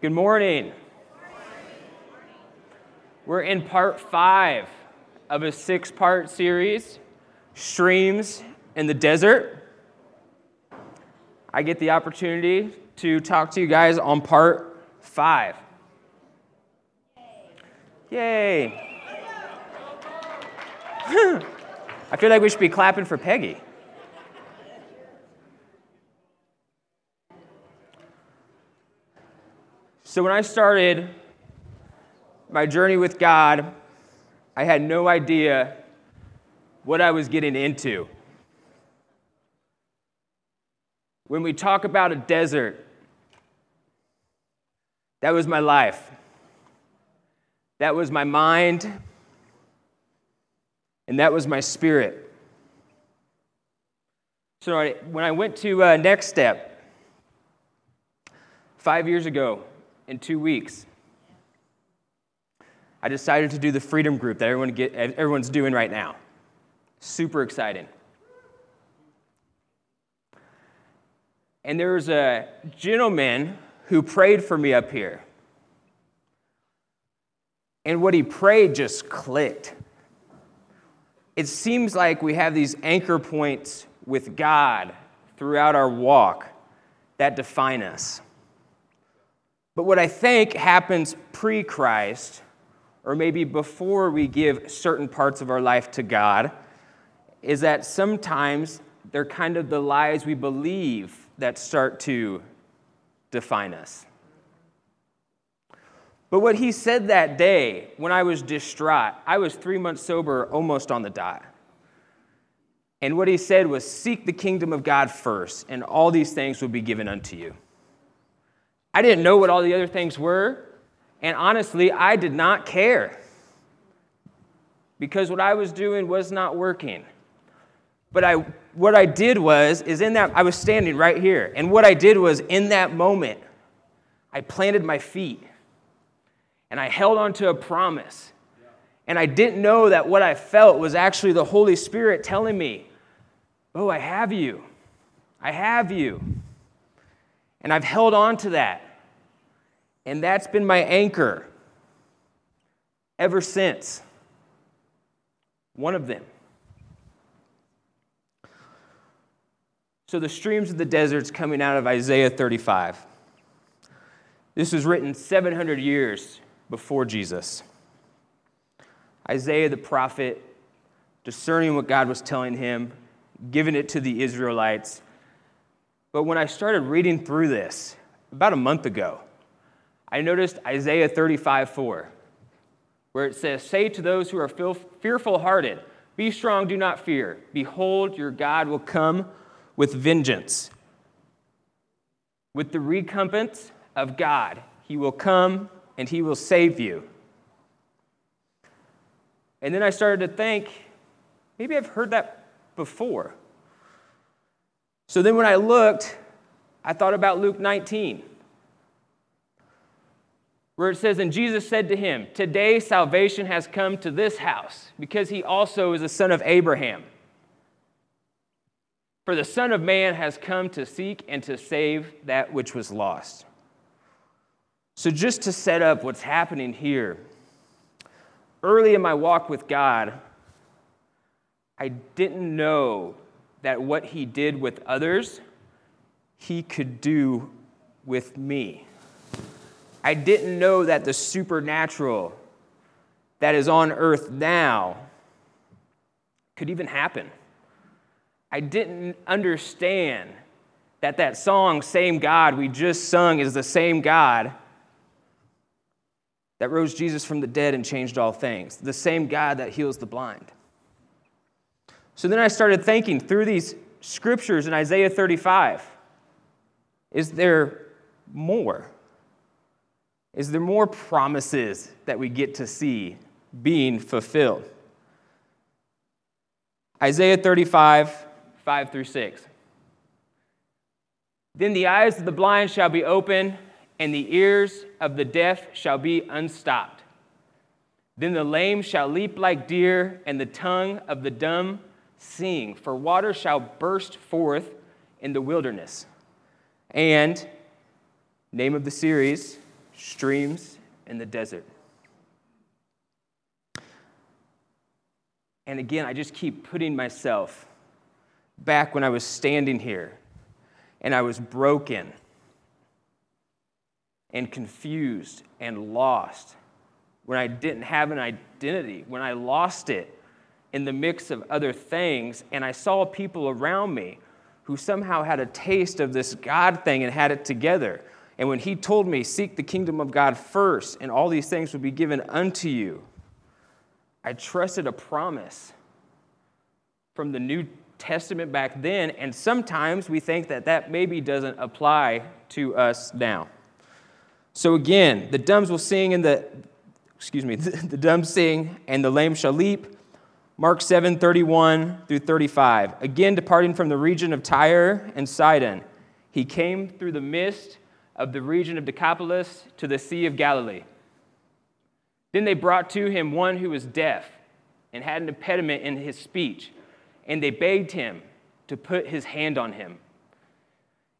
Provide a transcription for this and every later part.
Good morning. We're in part five of a six part series Streams in the Desert. I get the opportunity to talk to you guys on part five. Yay! I feel like we should be clapping for Peggy. So, when I started my journey with God, I had no idea what I was getting into. When we talk about a desert, that was my life. That was my mind. And that was my spirit. So when I went to uh, Next Step five years ago, in two weeks. I decided to do the freedom group that everyone get, everyone's doing right now. Super exciting. And there was a gentleman who prayed for me up here. And what he prayed just clicked. It seems like we have these anchor points with God throughout our walk that define us. But what I think happens pre Christ, or maybe before we give certain parts of our life to God, is that sometimes they're kind of the lies we believe that start to define us. But what he said that day when I was distraught, I was three months sober, almost on the dot. And what he said was, Seek the kingdom of God first, and all these things will be given unto you. I didn't know what all the other things were, and honestly, I did not care because what I was doing was not working. But I, what I did was, is in that, I was standing right here, and what I did was, in that moment, I planted my feet and I held onto a promise. And I didn't know that what I felt was actually the Holy Spirit telling me, Oh, I have you. I have you. And I've held on to that. And that's been my anchor ever since. One of them. So, the streams of the desert's coming out of Isaiah 35. This was written 700 years before Jesus. Isaiah the prophet, discerning what God was telling him, giving it to the Israelites. But when I started reading through this about a month ago, I noticed Isaiah 35 4, where it says, Say to those who are fearful hearted, Be strong, do not fear. Behold, your God will come with vengeance. With the recompense of God, he will come and he will save you. And then I started to think, maybe I've heard that before. So then when I looked, I thought about Luke 19 where it says, And Jesus said to him, Today salvation has come to this house, because he also is a son of Abraham. For the Son of Man has come to seek and to save that which was lost. So, just to set up what's happening here, early in my walk with God, I didn't know that what He did with others, He could do with me. I didn't know that the supernatural that is on earth now could even happen. I didn't understand that that song, Same God, we just sung, is the same God that rose Jesus from the dead and changed all things, the same God that heals the blind. So then I started thinking through these scriptures in Isaiah 35 is there more? Is there more promises that we get to see being fulfilled? Isaiah 35, 5 through 6. Then the eyes of the blind shall be open, and the ears of the deaf shall be unstopped. Then the lame shall leap like deer, and the tongue of the dumb sing, for water shall burst forth in the wilderness. And, name of the series, streams in the desert. And again, I just keep putting myself back when I was standing here and I was broken and confused and lost, when I didn't have an identity, when I lost it in the mix of other things, and I saw people around me who somehow had a taste of this God thing and had it together. And when he told me, Seek the kingdom of God first, and all these things will be given unto you, I trusted a promise from the New Testament back then, and sometimes we think that that maybe doesn't apply to us now. So again, the dumbs will sing and the excuse me, the dumb sing and the lame shall leap. Mark 7, 31 through 35. Again, departing from the region of Tyre and Sidon, he came through the mist of the region of Decapolis to the Sea of Galilee. Then they brought to him one who was deaf and had an impediment in his speech, and they begged him to put his hand on him.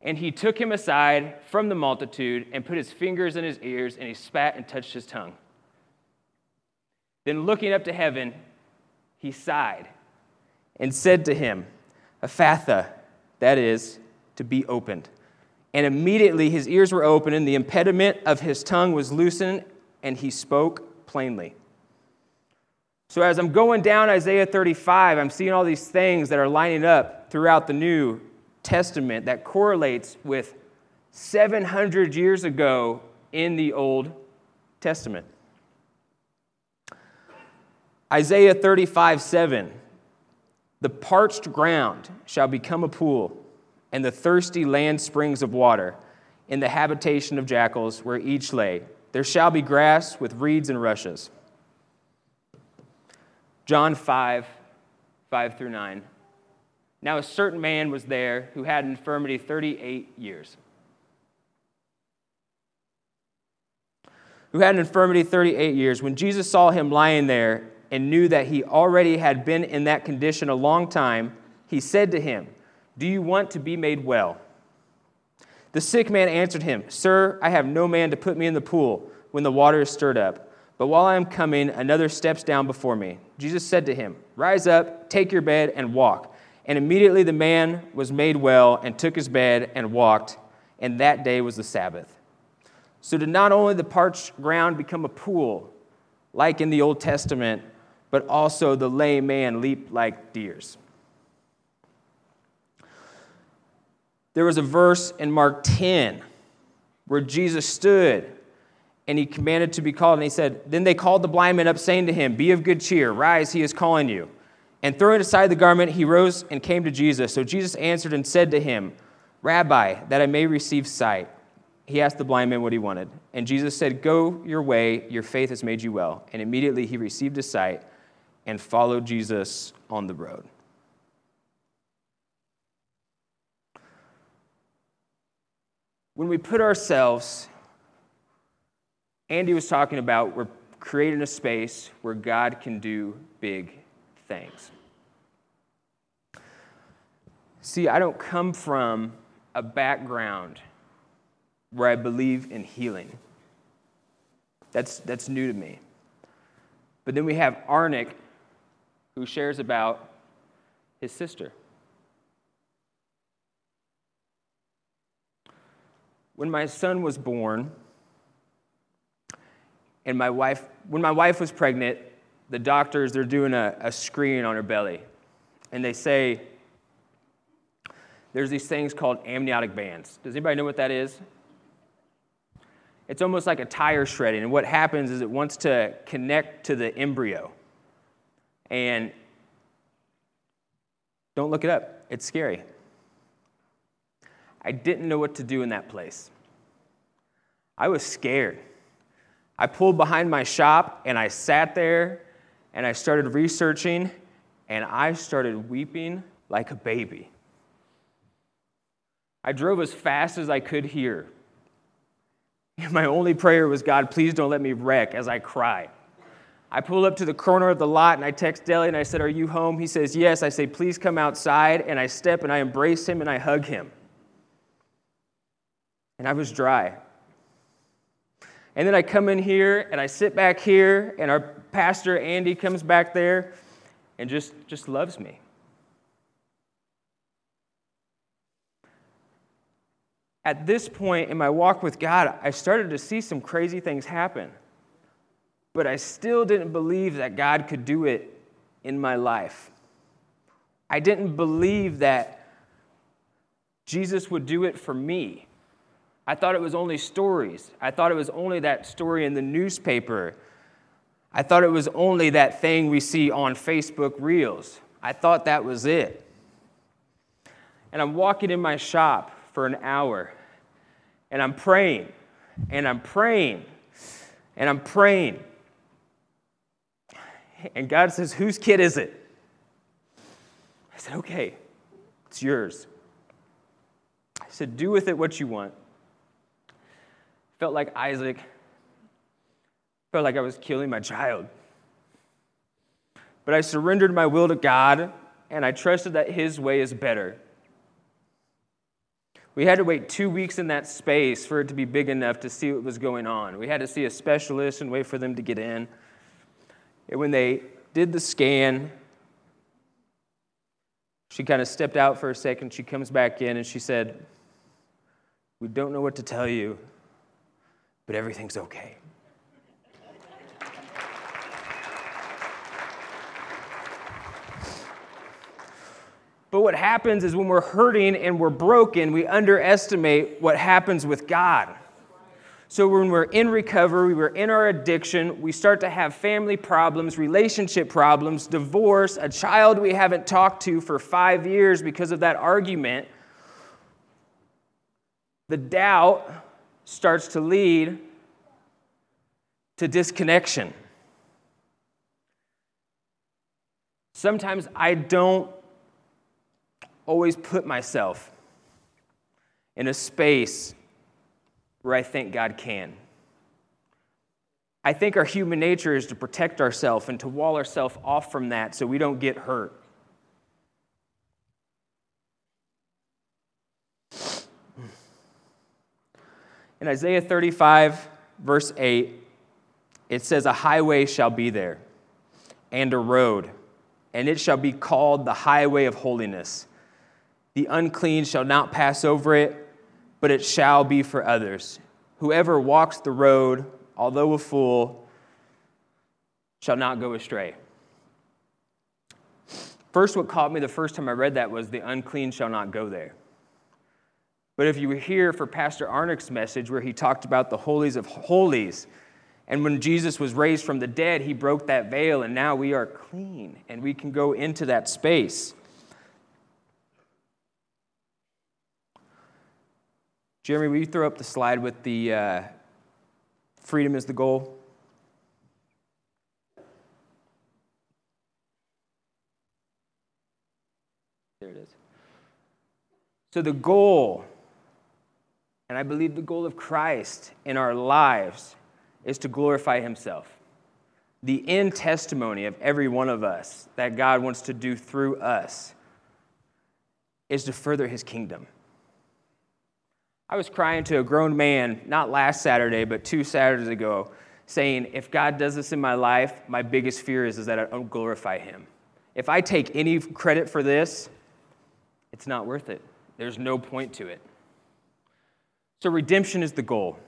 And he took him aside from the multitude and put his fingers in his ears, and he spat and touched his tongue. Then, looking up to heaven, he sighed and said to him, Ephphatha, that is, to be opened. And immediately his ears were opened, and the impediment of his tongue was loosened, and he spoke plainly. So, as I'm going down Isaiah 35, I'm seeing all these things that are lining up throughout the New Testament that correlates with 700 years ago in the Old Testament. Isaiah 35, 7. The parched ground shall become a pool, and the thirsty land springs of water, in the habitation of jackals where each lay. There shall be grass with reeds and rushes. John 5, 5 through 9. Now a certain man was there who had an infirmity 38 years. Who had an infirmity 38 years. When Jesus saw him lying there and knew that he already had been in that condition a long time, he said to him, Do you want to be made well? The sick man answered him, Sir, I have no man to put me in the pool when the water is stirred up. But while I am coming, another steps down before me. Jesus said to him, Rise up, take your bed, and walk. And immediately the man was made well and took his bed and walked, and that day was the Sabbath. So did not only the parched ground become a pool, like in the Old Testament, but also the lame man leaped like deers. There was a verse in Mark 10 where Jesus stood and he commanded to be called, and he said, Then they called the blind man up, saying to him, Be of good cheer, rise, he is calling you. And throwing aside the garment, he rose and came to Jesus. So Jesus answered and said to him, Rabbi, that I may receive sight. He asked the blind man what he wanted. And Jesus said, Go your way, your faith has made you well. And immediately he received his sight and followed Jesus on the road. When we put ourselves, Andy was talking about, we're creating a space where God can do big things. See, I don't come from a background where I believe in healing. That's, that's new to me. But then we have Arnick, who shares about his sister. When my son was born, and my wife, when my wife was pregnant, the doctors, they're doing a, a screen on her belly. And they say, there's these things called amniotic bands. Does anybody know what that is? It's almost like a tire shredding. And what happens is it wants to connect to the embryo. And don't look it up, it's scary. I didn't know what to do in that place. I was scared. I pulled behind my shop and I sat there and I started researching, and I started weeping like a baby. I drove as fast as I could here. And my only prayer was, God, please don't let me wreck as I cry. I pull up to the corner of the lot and I text Deli and I said, Are you home? He says, Yes. I say, Please come outside. And I step and I embrace him and I hug him. And I was dry. And then I come in here and I sit back here, and our pastor, Andy, comes back there and just, just loves me. At this point in my walk with God, I started to see some crazy things happen. But I still didn't believe that God could do it in my life. I didn't believe that Jesus would do it for me. I thought it was only stories. I thought it was only that story in the newspaper. I thought it was only that thing we see on Facebook Reels. I thought that was it. And I'm walking in my shop for an hour, and I'm praying, and I'm praying, and I'm praying. And God says, Whose kid is it? I said, Okay, it's yours. I said, Do with it what you want felt like Isaac, felt like I was killing my child. But I surrendered my will to God and I trusted that His way is better. We had to wait two weeks in that space for it to be big enough to see what was going on. We had to see a specialist and wait for them to get in. And when they did the scan, she kind of stepped out for a second. She comes back in and she said, We don't know what to tell you but everything's okay. But what happens is when we're hurting and we're broken, we underestimate what happens with God. So when we're in recovery, we're in our addiction, we start to have family problems, relationship problems, divorce, a child we haven't talked to for five years because of that argument. The doubt starts to lead to disconnection. Sometimes I don't always put myself in a space where I think God can. I think our human nature is to protect ourselves and to wall ourselves off from that so we don't get hurt. In Isaiah 35, verse 8, it says, A highway shall be there, and a road, and it shall be called the highway of holiness. The unclean shall not pass over it, but it shall be for others. Whoever walks the road, although a fool, shall not go astray. First, what caught me the first time I read that was the unclean shall not go there. But if you were here for Pastor Arnick's message where he talked about the holies of holies, and when Jesus was raised from the dead, he broke that veil, and now we are clean and we can go into that space. Jeremy, will you throw up the slide with the uh, freedom is the goal? There it is. So, the goal and I believe the goal of Christ in our lives is to glorify Himself. The end testimony of every one of us that God wants to do through us is to further His kingdom. I was crying to a grown man, not last Saturday, but two Saturdays ago, saying, If God does this in my life, my biggest fear is, is that I don't glorify Him. If I take any credit for this, it's not worth it. There's no point to it. So, redemption is the goal.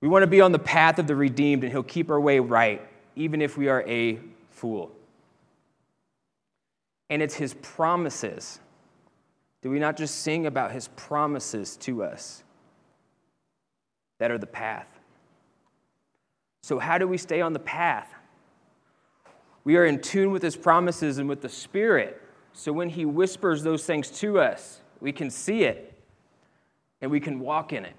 We want to be on the path of the redeemed, and He'll keep our way right, even if we are a fool. And it's His promises. Do we not just sing about His promises to us that are the path? So, how do we stay on the path? We are in tune with His promises and with the Spirit. So, when He whispers those things to us, we can see it and we can walk in it.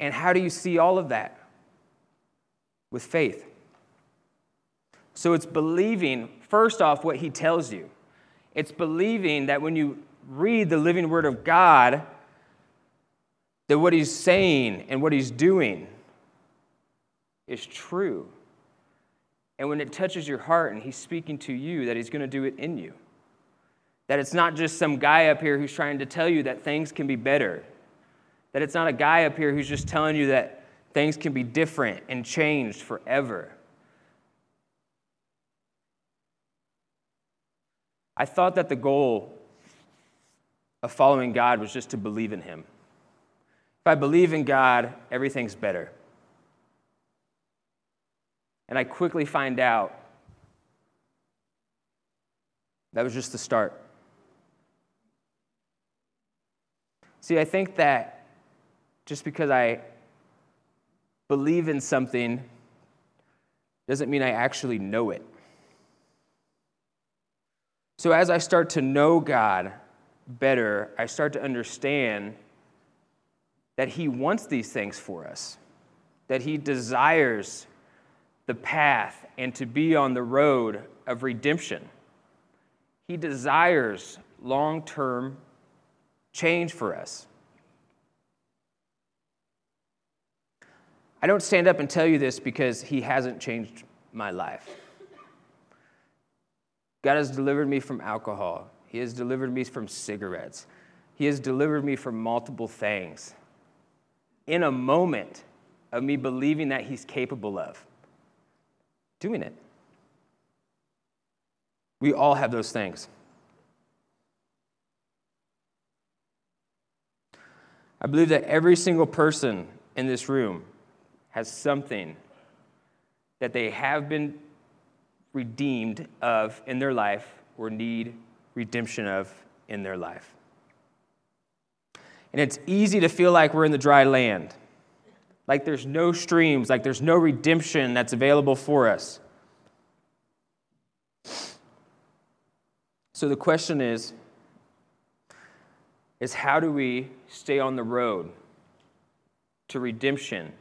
And how do you see all of that? With faith. So it's believing, first off, what he tells you. It's believing that when you read the living word of God, that what he's saying and what he's doing is true. And when it touches your heart and he's speaking to you, that he's going to do it in you. That it's not just some guy up here who's trying to tell you that things can be better. That it's not a guy up here who's just telling you that Things can be different and changed forever. I thought that the goal of following God was just to believe in Him. If I believe in God, everything's better. And I quickly find out that was just the start. See, I think that just because I believe in something doesn't mean I actually know it. So, as I start to know God better, I start to understand that He wants these things for us, that He desires the path and to be on the road of redemption. He desires long term change for us. I don't stand up and tell you this because He hasn't changed my life. God has delivered me from alcohol. He has delivered me from cigarettes. He has delivered me from multiple things in a moment of me believing that He's capable of doing it. We all have those things. I believe that every single person in this room has something that they have been redeemed of in their life or need redemption of in their life. And it's easy to feel like we're in the dry land, like there's no streams, like there's no redemption that's available for us. So the question is is how do we stay on the road to redemption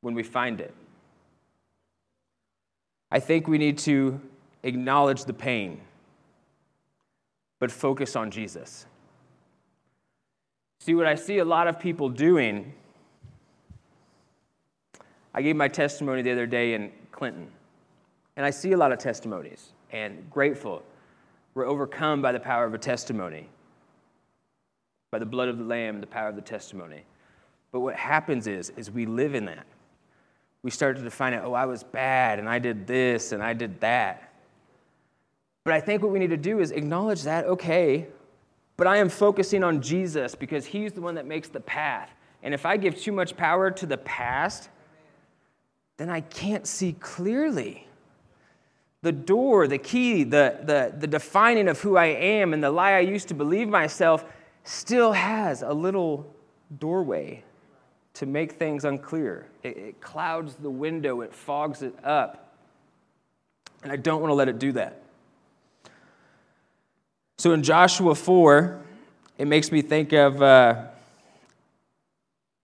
when we find it? I think we need to acknowledge the pain, but focus on Jesus. See, what I see a lot of people doing, I gave my testimony the other day in Clinton, and I see a lot of testimonies and grateful. We're overcome by the power of a testimony, by the blood of the Lamb, and the power of the testimony. But what happens is, is we live in that we start to define it oh, I was bad and I did this and I did that. But I think what we need to do is acknowledge that, okay, but I am focusing on Jesus because he's the one that makes the path. And if I give too much power to the past, then I can't see clearly. The door, the key, the, the, the defining of who I am and the lie I used to believe myself still has a little doorway to make things unclear. It, it clouds the window, it fogs it up. And I don't want to let it do that. So in Joshua 4, it makes me think of uh,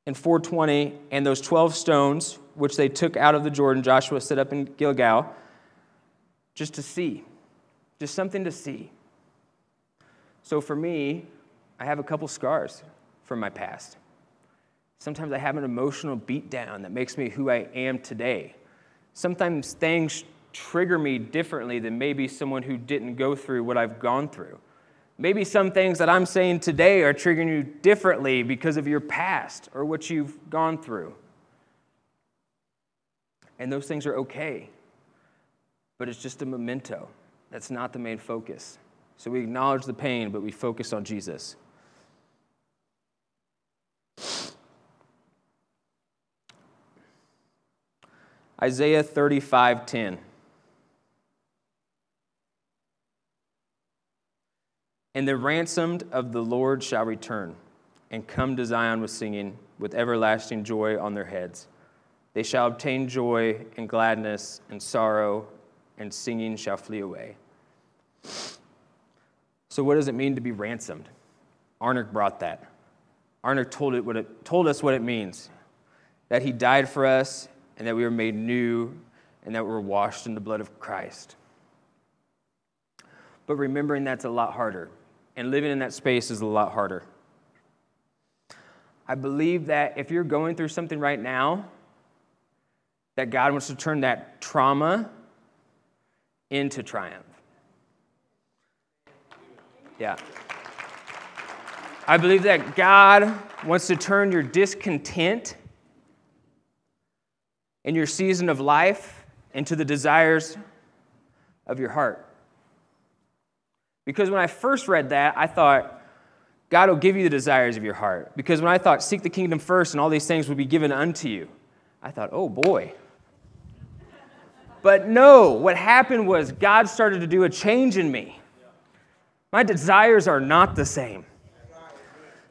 in 420 and those 12 stones which they took out of the Jordan, Joshua set up in Gilgal, just to see, just something to see. So for me, I have a couple scars from my past. Sometimes I have an emotional beatdown that makes me who I am today. Sometimes things trigger me differently than maybe someone who didn't go through what I've gone through. Maybe some things that I'm saying today are triggering you differently because of your past or what you've gone through. And those things are okay. But it's just a memento. That's not the main focus. So we acknowledge the pain, but we focus on Jesus. Isaiah 35:10. And the ransomed of the Lord shall return and come to Zion with singing, with everlasting joy on their heads. They shall obtain joy and gladness, and sorrow and singing shall flee away. So, what does it mean to be ransomed? Arnick brought that. Arnick told, it what told us what it means that he died for us and that we were made new and that we were washed in the blood of Christ. But remembering that's a lot harder, and living in that space is a lot harder. I believe that if you're going through something right now, that God wants to turn that trauma into triumph. Yeah. I believe that God wants to turn your discontent in your season of life and to the desires of your heart. Because when I first read that, I thought, God will give you the desires of your heart. Because when I thought, seek the kingdom first and all these things will be given unto you, I thought, oh boy. But no, what happened was God started to do a change in me. My desires are not the same.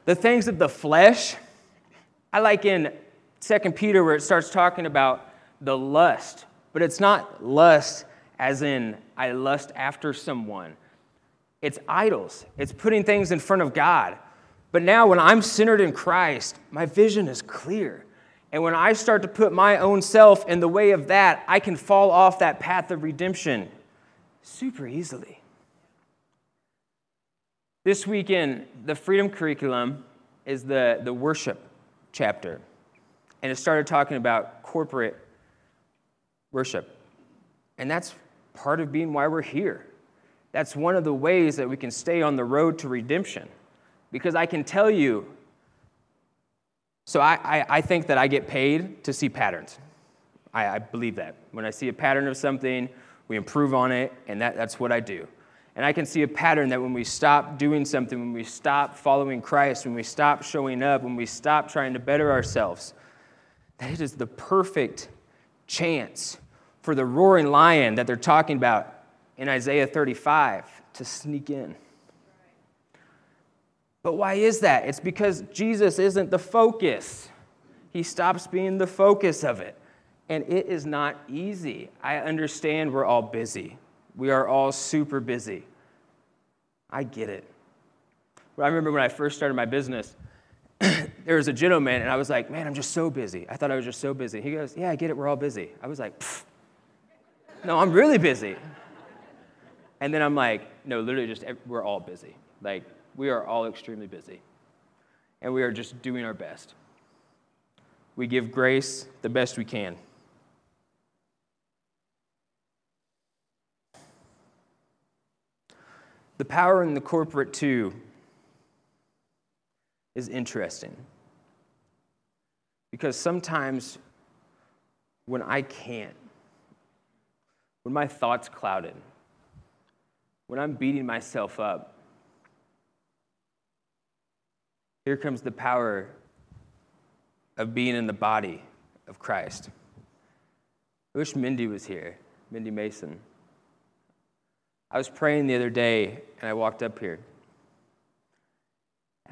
The things of the flesh, I like in 2 Peter where it starts talking about the lust, but it's not lust as in I lust after someone. It's idols, it's putting things in front of God. But now, when I'm centered in Christ, my vision is clear. And when I start to put my own self in the way of that, I can fall off that path of redemption super easily. This weekend, the Freedom Curriculum is the, the worship chapter. And it started talking about corporate worship. And that's part of being why we're here. That's one of the ways that we can stay on the road to redemption. Because I can tell you, so I, I, I think that I get paid to see patterns. I, I, believe that. When I see a pattern of something, we improve on it, and that, that's what I do. And I can see a pattern that when we stop doing something, when we stop following Christ, when we stop showing up, when we stop trying to better ourselves, it is the perfect chance for the roaring lion that they're talking about in Isaiah 35 to sneak in. But why is that? It's because Jesus isn't the focus. He stops being the focus of it. And it is not easy. I understand we're all busy. We are all super busy. I get it. I remember when I first started my business, there was a gentleman, and I was like, man, I'm just so busy. I thought I was just so busy. He goes, yeah, I get it. We're all busy. I was like, no, I'm really busy. And then I'm like, no, literally, just we're all busy. Like, we are all extremely busy. And we are just doing our best. We give grace the best we can. The power in the corporate, too, is interesting. Because sometimes when I can't, when my thoughts clouded, when I'm beating myself up, here comes the power of being in the body of Christ. I wish Mindy was here, Mindy Mason. I was praying the other day and I walked up here.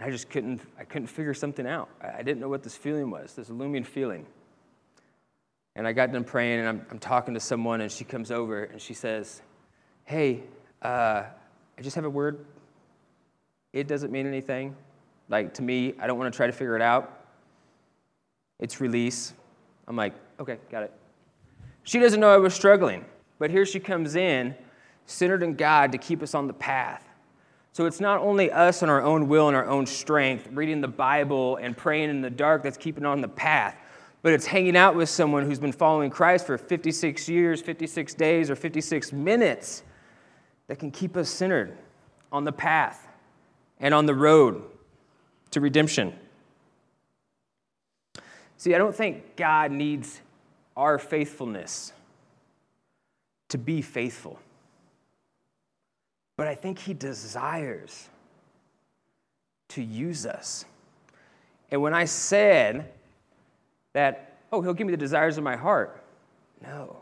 And I just couldn't, I couldn't figure something out. I didn't know what this feeling was, this looming feeling. And I got done praying and I'm, I'm talking to someone and she comes over and she says, Hey, uh, I just have a word. It doesn't mean anything. Like to me, I don't want to try to figure it out. It's release. I'm like, okay, got it. She doesn't know I was struggling, but here she comes in, centered in God to keep us on the path. So it's not only us and our own will and our own strength, reading the Bible and praying in the dark that's keeping on the path, but it's hanging out with someone who's been following Christ for 56 years, 56 days, or 56 minutes that can keep us centered on the path and on the road to redemption. See, I don't think God needs our faithfulness to be faithful, but I think He desires to use us. And when I said that, oh, He'll give me the desires of my heart, no.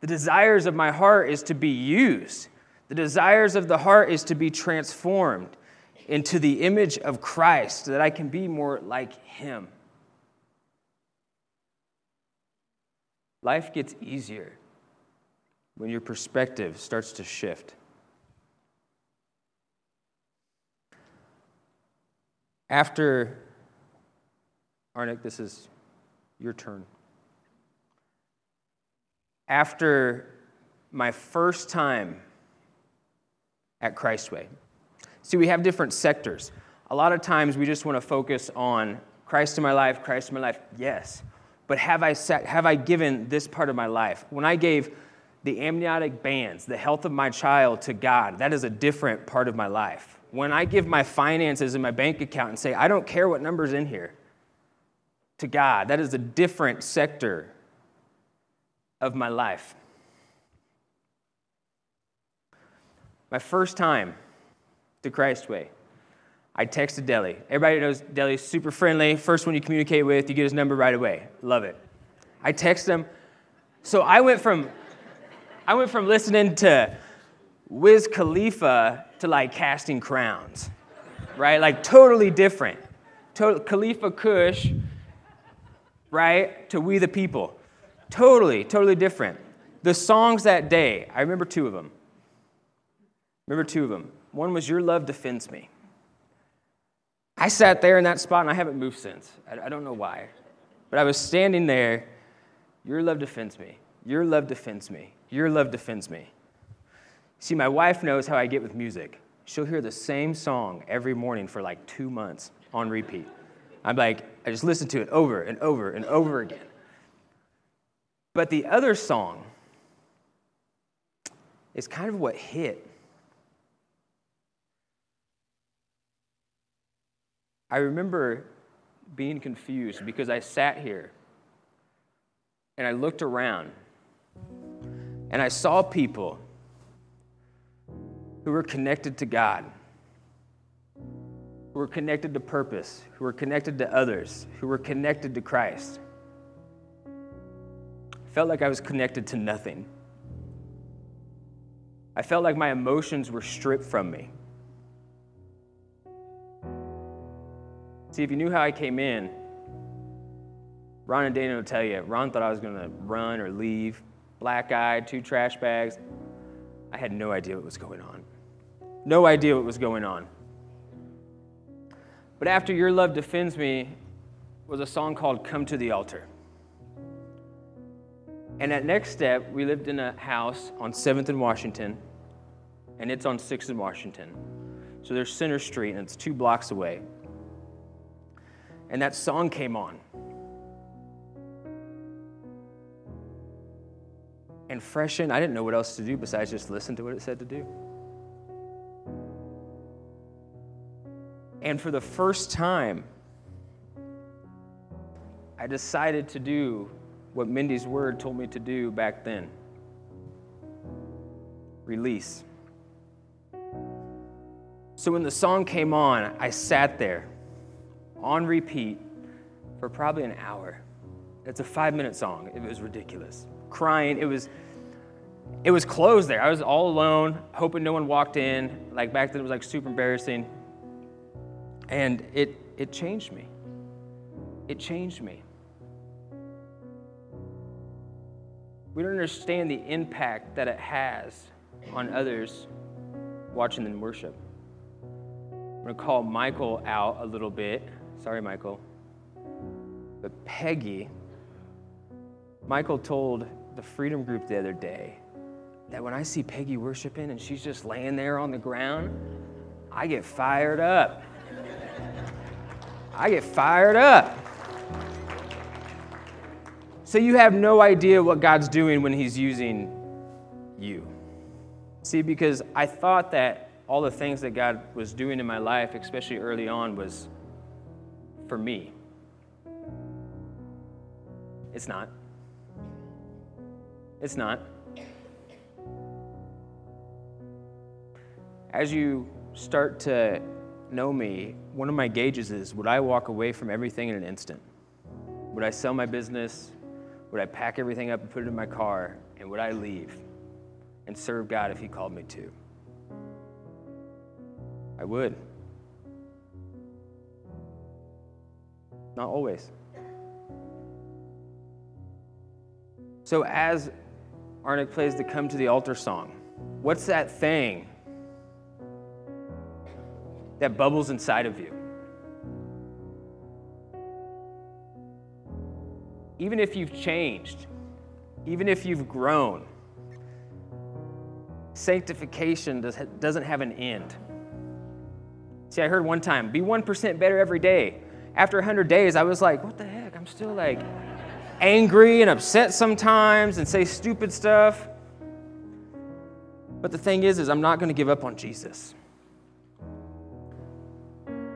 The desires of my heart is to be used. The desires of the heart is to be transformed into the image of Christ, so that I can be more like Him. Life gets easier when your perspective starts to shift. After, Arnick, this is your turn. After my first time at Christway, See, we have different sectors. A lot of times we just want to focus on Christ in my life, Christ in my life. Yes. But have I, set, have I given this part of my life? When I gave the amniotic bands, the health of my child to God, that is a different part of my life. When I give my finances in my bank account and say, I don't care what number's in here, to God, that is a different sector of my life. My first time to Christ Way. I texted Deli. Everybody knows Deli's super friendly. First one you communicate with, you get his number right away. Love it. I text him. So I went from I went from listening to Wiz Khalifa to like casting crowns. Right? Like totally different. Khalifa Kush, right? To We the People. Totally, totally different. The songs that day, I remember two of them. Remember two of them. One was Your Love Defends Me. I sat there in that spot and I haven't moved since. I, I don't know why. But I was standing there. Your love defends me. Your love defends me. Your love defends me. See, my wife knows how I get with music. She'll hear the same song every morning for like two months on repeat. I'm like, I just listen to it over and over and over again. But the other song is kind of what hit I remember being confused because I sat here and I looked around and I saw people who were connected to God, who were connected to purpose, who were connected to others, who were connected to Christ. I felt like I was connected to nothing. I felt like my emotions were stripped from me. See, if you knew how I came in, Ron and Dana will tell you, Ron thought I was going to run or leave, black eyed, two trash bags. I had no idea what was going on. No idea what was going on. But after Your Love Defends Me was a song called Come to the Altar. And at Next Step, we lived in a house on 7th and Washington, and it's on 6th and Washington. So there's Center Street, and it's two blocks away and that song came on. And freshen, I didn't know what else to do besides just listen to what it said to do. And for the first time, I decided to do what Mindy's word told me to do back then release. So when the song came on, I sat there on repeat for probably an hour. It's a five minute song. It was ridiculous. Crying. It was it was closed there. I was all alone, hoping no one walked in. Like back then it was like super embarrassing. And it it changed me. It changed me. We don't understand the impact that it has on others watching them worship. I'm going to call Michael out a little bit. Sorry, Michael. But Peggy, Michael told the Freedom Group the other day that when I see Peggy worshiping and she's just laying there on the ground, I get fired up. I get fired up. So you have no idea what God's doing when He's using you. See, because I thought that all the things that God was doing in my life, especially early on, was for me. It's not. It's not. As you start to know me, one of my gauges is would I walk away from everything in an instant? Would I sell my business? Would I pack everything up and put it in my car? And would I leave and serve God if He called me to? I would. Not always. So, as Arnick plays the Come to the Altar song, what's that thing that bubbles inside of you? Even if you've changed, even if you've grown, sanctification does, doesn't have an end. See, I heard one time, be 1% better every day after 100 days, I was like, what the heck? I'm still like angry and upset sometimes and say stupid stuff. But the thing is, is I'm not going to give up on Jesus.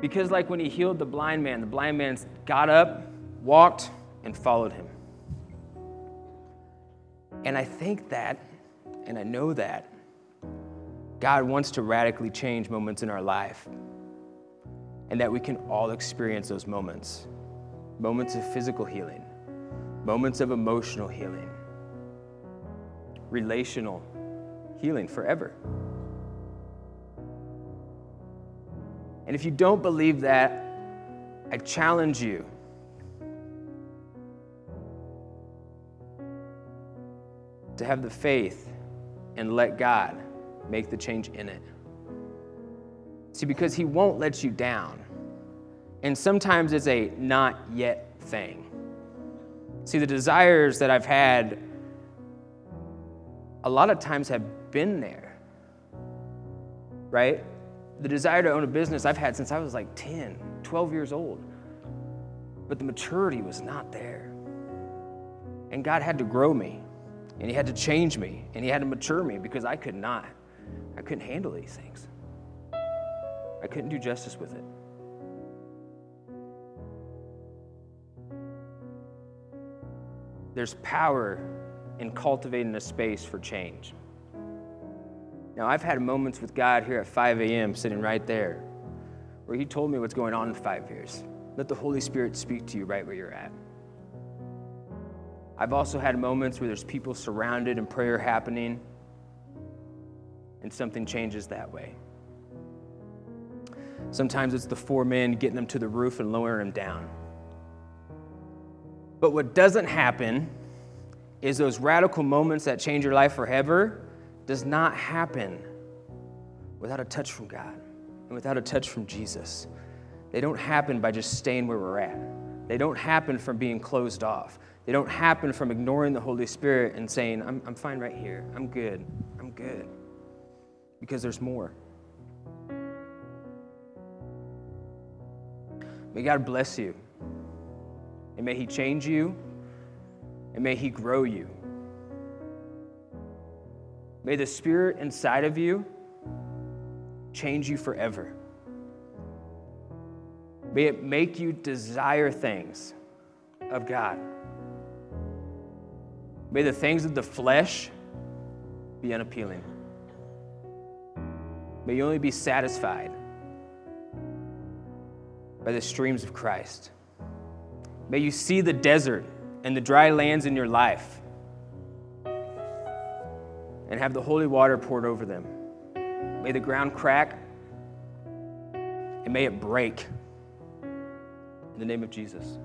Because like when he healed the blind man, the blind man got up, walked, and followed him. And I think that, and I know that, God wants to radically change moments in our life, and that we can all experience those moments moments of physical healing, moments of emotional healing, relational healing forever. And if you don't believe that, I challenge you to have the faith and let God make the change in it. See, because He won't let you down. And sometimes it's a not yet thing. See, the desires that I've had a lot of times have been there, right? The desire to own a business I've had since I was like 10, 12 years old. But the maturity was not there. And God had to grow me, and He had to change me, and He had to mature me because I could not. I couldn't handle these things. I couldn't do justice with it. There's power in cultivating a space for change. Now, I've had moments with God here at 5 a.m., sitting right there, where He told me what's going on in five years. Let the Holy Spirit speak to you right where you're at. I've also had moments where there's people surrounded and prayer happening, and something changes that way. Sometimes it's the four men getting them to the roof and lowering them down. But what doesn't happen is those radical moments that change your life forever does not happen without a touch from God and without a touch from Jesus. They don't happen by just staying where we're at. They don't happen from being closed off. They don't happen from ignoring the Holy Spirit and saying, I'm, I'm fine right here. I'm good. I'm good. Because there's more. May God bless you. And may He change you. And may He grow you. May the Spirit inside of you change you forever. May it make you desire things of God. May the things of the flesh be unappealing. May you only be satisfied by the streams of Christ. May you see the desert and the dry lands in your life and have the holy water poured over them. May the ground crack and may it break. In the name of Jesus.